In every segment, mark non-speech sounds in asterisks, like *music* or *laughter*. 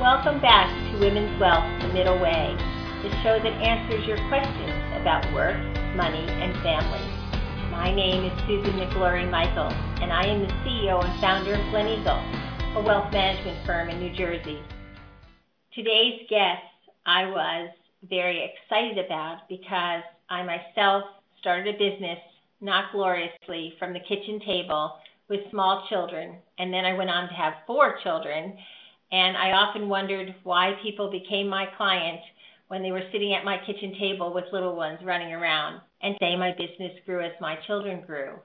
Welcome back to Women's Wealth, The Middle Way, the show that answers your questions about work, money, and family. My name is Susan McGlory Michael, and I am the CEO and founder of Gleneagle, a wealth management firm in New Jersey. Today's guest I was very excited about because I myself started a business not gloriously from the kitchen table with small children, and then I went on to have four children. And I often wondered why people became my client when they were sitting at my kitchen table with little ones running around, and say my business grew as my children grew.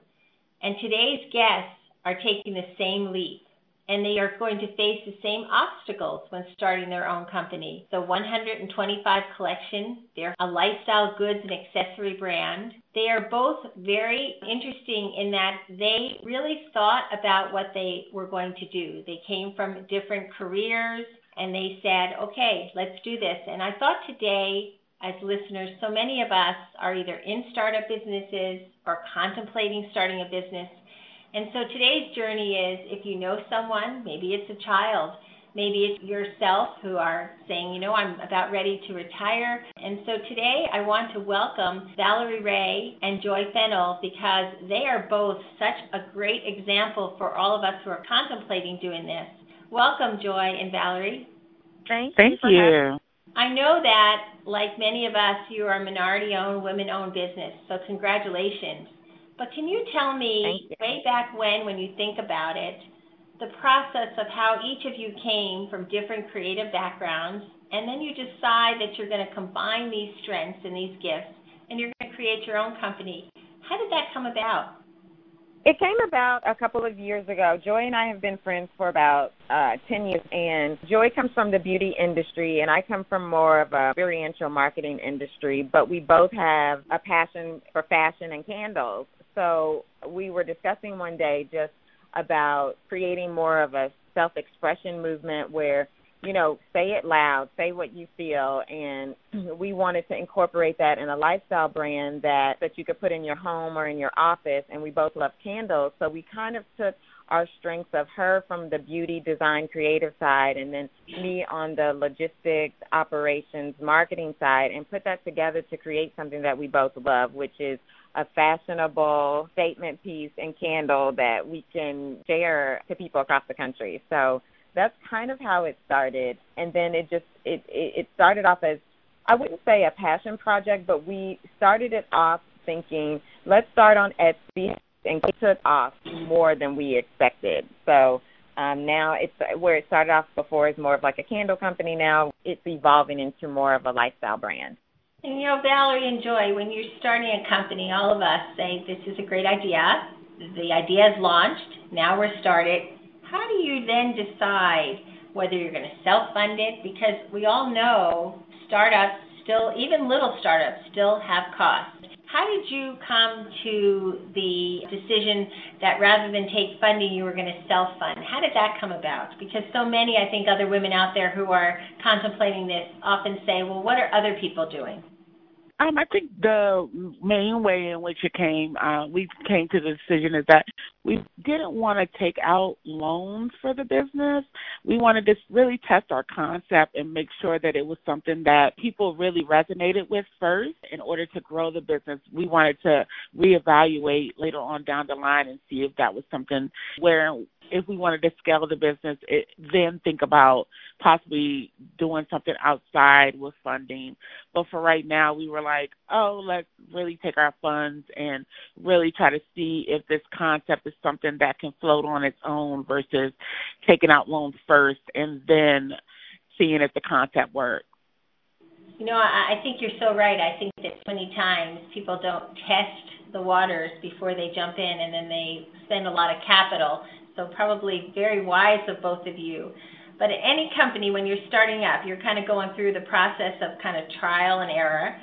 And today's guests are taking the same leap and they are going to face the same obstacles when starting their own company. The 125 collection, they're a lifestyle goods and accessory brand. They are both very interesting in that they really thought about what they were going to do. They came from different careers and they said, okay, let's do this. And I thought today, as listeners, so many of us are either in startup businesses or contemplating starting a business and so today's journey is if you know someone, maybe it's a child, maybe it's yourself who are saying, you know, I'm about ready to retire. And so today I want to welcome Valerie Ray and Joy Fennell because they are both such a great example for all of us who are contemplating doing this. Welcome, Joy and Valerie. Thank, Thank you. you. I know that, like many of us, you are a minority owned, women owned business. So, congratulations. But can you tell me, you. way back when, when you think about it, the process of how each of you came from different creative backgrounds, and then you decide that you're going to combine these strengths and these gifts, and you're going to create your own company. How did that come about? It came about a couple of years ago. Joy and I have been friends for about uh, 10 years, and Joy comes from the beauty industry, and I come from more of a experiential marketing industry, but we both have a passion for fashion and candles so we were discussing one day just about creating more of a self expression movement where you know say it loud say what you feel. And *clears throat* we wanted to incorporate that in a lifestyle brand that that you could put in your home or in your office. And we both love candles. So we kind of took our strengths of her from the beauty design creative side and then me on the logistics operations marketing side and put that together to create something that we both love which is a fashionable statement piece and candle that we can share to people across the country. So that's kind of how it started, and then it just it it, started off as I wouldn't say a passion project, but we started it off thinking let's start on Etsy, and it took off more than we expected. So um, now it's where it started off before is more of like a candle company. Now it's evolving into more of a lifestyle brand. And you know, Valerie and Joy, when you're starting a company, all of us say this is a great idea. The idea is launched. Now we're started. How do you then decide whether you're going to self-fund it? Because we all know startups still, even little startups, still have costs. How did you come to the decision that rather than take funding, you were going to self fund? How did that come about? Because so many, I think, other women out there who are contemplating this often say, well, what are other people doing? Um, I think the main way in which it came, uh, we came to the decision is that we didn't want to take out loans for the business. We wanted to really test our concept and make sure that it was something that people really resonated with first in order to grow the business. We wanted to reevaluate later on down the line and see if that was something where if we wanted to scale the business, it, then think about possibly doing something outside with funding. But for right now, we were like, oh, let's really take our funds and really try to see if this concept is something that can float on its own versus taking out loans first and then seeing if the concept works. You know, I, I think you're so right. I think that many times people don't test the waters before they jump in and then they spend a lot of capital so probably very wise of both of you. But at any company, when you're starting up, you're kind of going through the process of kind of trial and error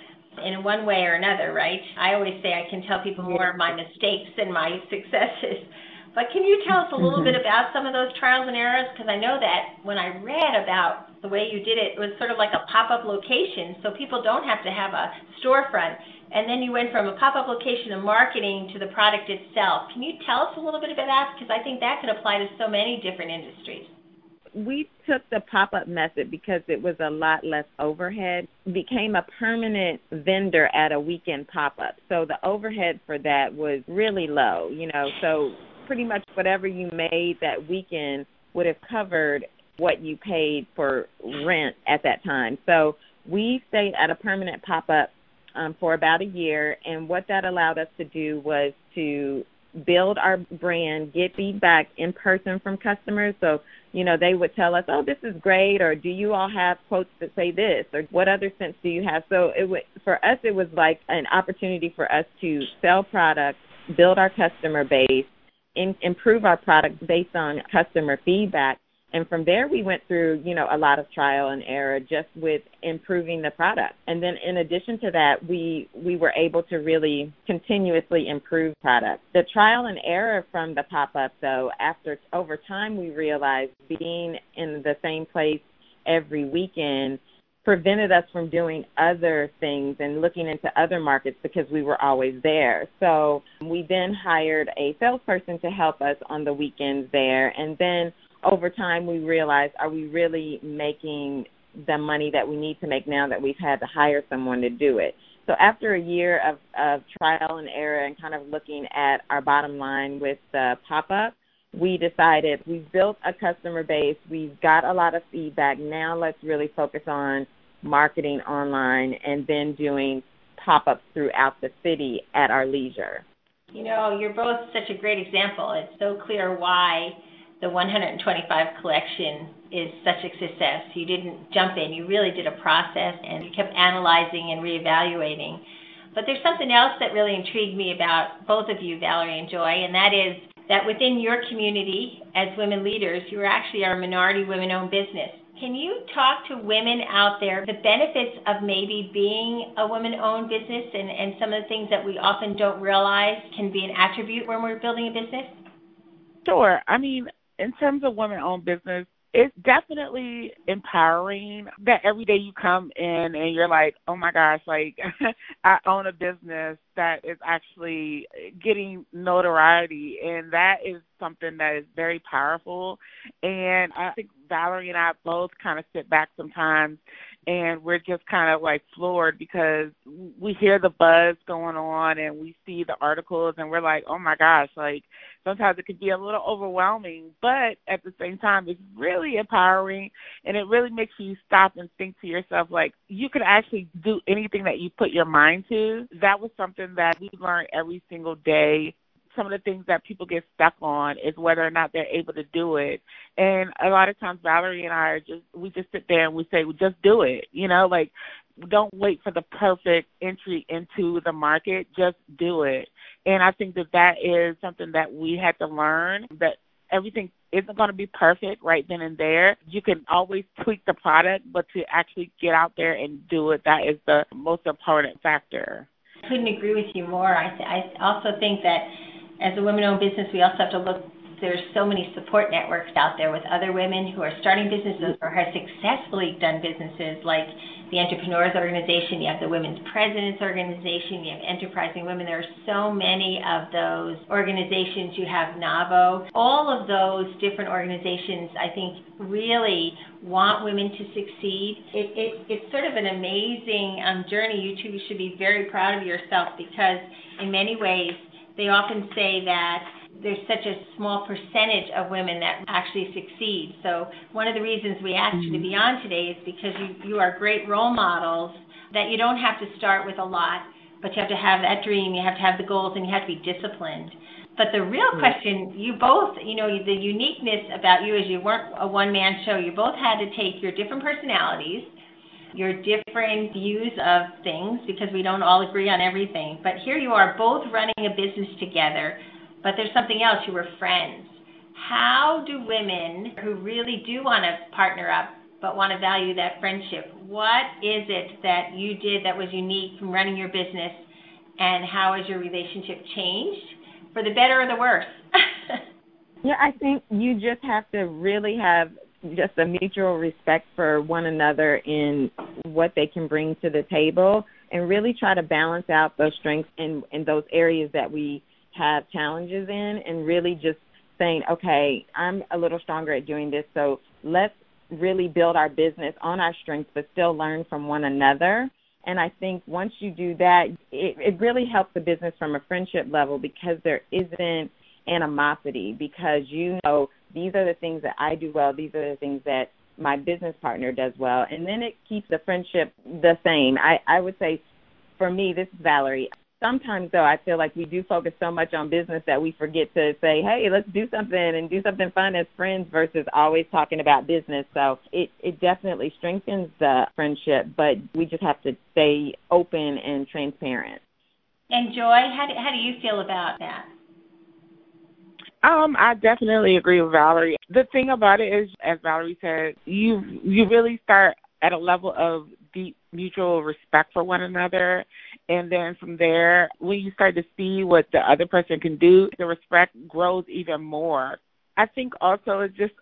in one way or another, right? I always say I can tell people more of my mistakes than my *laughs* successes. But can you tell us a little mm-hmm. bit about some of those trials and errors? Because I know that when I read about the way you did it, was sort of like a pop up location, so people don't have to have a storefront and then you went from a pop-up location of marketing to the product itself. Can you tell us a little bit about that? Because I think that could apply to so many different industries. we took the pop up method because it was a lot less overhead, became a permanent vendor at a weekend pop up. So the overhead for that was really low, you know. So pretty much whatever you made that weekend would have covered what you paid for rent at that time. So we stayed at a permanent pop up um, for about a year, and what that allowed us to do was to build our brand, get feedback in person from customers. So, you know, they would tell us, "Oh, this is great," or "Do you all have quotes that say this?" or "What other scents do you have?" So, it would for us, it was like an opportunity for us to sell products, build our customer base, in, improve our product based on customer feedback, and from there, we went through, you know, a lot of trial and error just with improving the product. And then in addition to that, we, we were able to really continuously improve product. The trial and error from the pop-up, though, after over time, we realized being in the same place every weekend prevented us from doing other things and looking into other markets because we were always there. So we then hired a salesperson to help us on the weekends there. And then over time we realized are we really making the money that we need to make now that we've had to hire someone to do it. So after a year of, of trial and error and kind of looking at our bottom line with the pop up, we decided we've built a customer base, we've got a lot of feedback. Now let's really focus on marketing online and then doing pop ups throughout the city at our leisure. You know, you're both such a great example. It's so clear why the 125 collection is such a success. You didn't jump in, you really did a process and you kept analyzing and reevaluating. But there's something else that really intrigued me about both of you, Valerie and Joy, and that is that within your community as women leaders, you are actually are a minority women owned business. Can you talk to women out there the benefits of maybe being a woman owned business and, and some of the things that we often don't realize can be an attribute when we're building a business? Sure. I mean, in terms of women owned business, it's definitely empowering that every day you come in and you're like, oh my gosh, like *laughs* I own a business that is actually getting notoriety. And that is something that is very powerful. And I think Valerie and I both kind of sit back sometimes and we're just kind of like floored because we hear the buzz going on and we see the articles and we're like, oh my gosh, like sometimes it can be a little overwhelming, but at the same time, it's really empowering and it really makes you stop and think to yourself, like, you can actually do anything that you put your mind to. That was something that we learned every single day some of the things that people get stuck on is whether or not they're able to do it. And a lot of times Valerie and I are just we just sit there and we say, well, just do it. You know, like don't wait for the perfect entry into the market, just do it. And I think that that is something that we had to learn that everything isn't going to be perfect right then and there. You can always tweak the product, but to actually get out there and do it, that is the most important factor. I couldn't agree with you more. I, th- I also think that as a women-owned business, we also have to look. There's so many support networks out there with other women who are starting businesses or have successfully done businesses, like the Entrepreneurs Organization. You have the Women's Presidents Organization. You have Enterprising Women. There are so many of those organizations. You have NAWBO. All of those different organizations, I think, really want women to succeed. It, it, it's sort of an amazing um, journey. You two should be very proud of yourself because, in many ways, they often say that there's such a small percentage of women that actually succeed. So one of the reasons we asked you to be on today is because you, you are great role models that you don't have to start with a lot, but you have to have that dream, you have to have the goals, and you have to be disciplined. But the real mm. question, you both, you know, the uniqueness about you is you weren't a one man show. You both had to take your different personalities your different views of things because we don't all agree on everything. But here you are both running a business together, but there's something else. You were friends. How do women who really do want to partner up but want to value that friendship, what is it that you did that was unique from running your business, and how has your relationship changed for the better or the worse? *laughs* yeah, I think you just have to really have just a mutual respect for one another in what they can bring to the table and really try to balance out those strengths in, in those areas that we have challenges in and really just saying, okay, I'm a little stronger at doing this, so let's really build our business on our strengths, but still learn from one another. And I think once you do that, it, it really helps the business from a friendship level because there isn't animosity because you know these are the things that I do well, these are the things that my business partner does well, and then it keeps the friendship the same. I, I would say for me, this is Valerie. Sometimes though, I feel like we do focus so much on business that we forget to say, "Hey, let's do something and do something fun as friends," versus always talking about business. So it it definitely strengthens the friendship, but we just have to stay open and transparent. And Joy, how do, how do you feel about that? Um, I definitely agree with Valerie. The thing about it is, as Valerie said, you you really start at a level of deep mutual respect for one another, and then from there, when you start to see what the other person can do, the respect grows even more. I think also it's just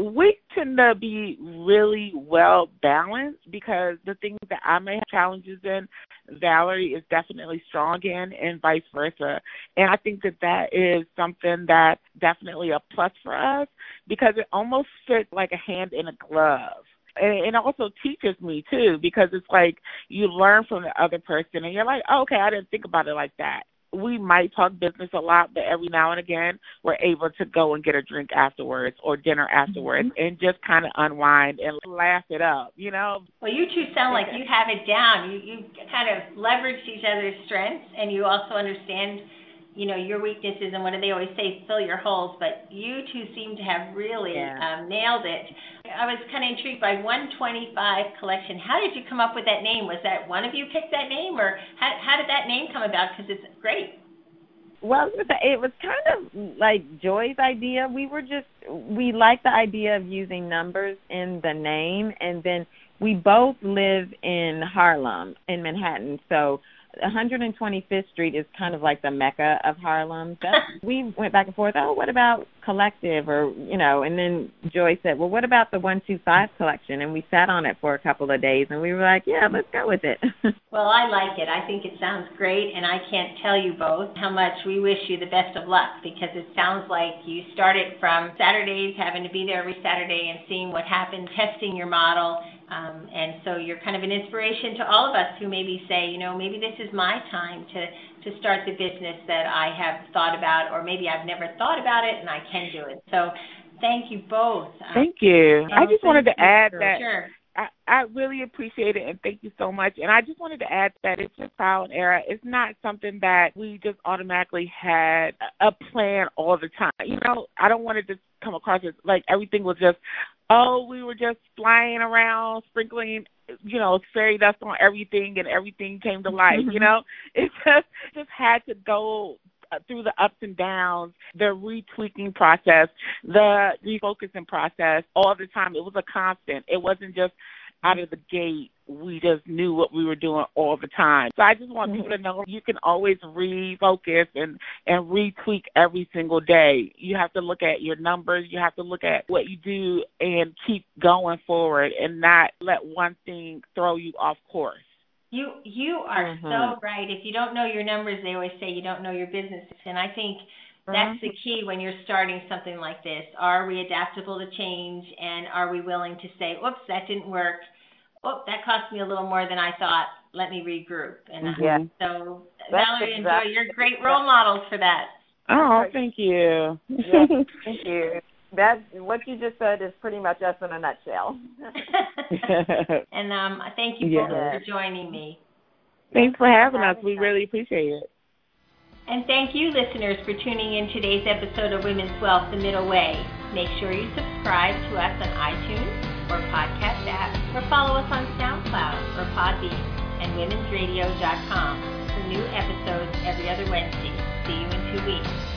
we tend to be really well balanced because the things that I may have challenges in, Valerie is definitely strong in, and vice versa. And I think that that is something that definitely a plus for us because it almost fits like a hand in a glove and it also teaches me too because it's like you learn from the other person and you're like oh, okay i didn't think about it like that we might talk business a lot, but every now and again we're able to go and get a drink afterwards or dinner afterwards mm-hmm. and just kind of unwind and laugh it up, you know. Well, you two sound like you have it down. You you kind of leverage each other's strengths and you also understand you know your weaknesses and what do they always say fill your holes but you two seem to have really yeah. um, nailed it. I was kind of intrigued by 125 collection. How did you come up with that name? Was that one of you picked that name or how, how did that name come about? Because it's great. Well it was kind of like joy's idea. We were just we liked the idea of using numbers in the name and then we both live in harlem in manhattan. So 125th Street is kind of like the mecca of Harlem. That's, *laughs* we went back and forth. Oh, what about collective, or you know? And then Joy said, well, what about the 125 collection? And we sat on it for a couple of days, and we were like, yeah, let's go with it. *laughs* well, I like it. I think it sounds great, and I can't tell you both how much we wish you the best of luck because it sounds like you started from Saturdays having to be there every Saturday and seeing what happened, testing your model um, and so you're kind of an inspiration to all of us who maybe say, you know, maybe this is my time to, to start the business that I have thought about, or maybe I've never thought about it and I can do it. So thank you both. Um, thank you. I just wanted to add sure. that. Sure. I, I really appreciate it and thank you so much. And I just wanted to add that it's just trial and error. It's not something that we just automatically had a plan all the time. You know, I don't want to just come across as like everything was just oh, we were just flying around, sprinkling, you know, fairy dust on everything, and everything came to life. you know, *laughs* it just just had to go uh, through the ups and downs, the retweaking process, the refocusing process, all the time. It was a constant. It wasn't just out of the gate we just knew what we were doing all the time. So I just want mm-hmm. people to know you can always refocus and and retweak every single day. You have to look at your numbers, you have to look at what you do and keep going forward and not let one thing throw you off course. You you are mm-hmm. so right. If you don't know your numbers, they always say you don't know your business. And I think that's the key when you're starting something like this. Are we adaptable to change and are we willing to say, "Oops, that didn't work." oh, that cost me a little more than I thought. Let me regroup. And uh, yeah. so, That's Valerie exactly. and Joy, you're great role models for that. Oh, thank you. yeah, thank you. That what you just said is pretty much us in a nutshell. *laughs* and um, thank you both for joining me. Thanks for having us. We really appreciate it. And thank you, listeners, for tuning in today's episode of Women's Wealth: The Middle Way. Make sure you subscribe to us on iTunes or podcast app, or follow us on SoundCloud or Podbean and womensradio.com for new episodes every other Wednesday. See you in two weeks.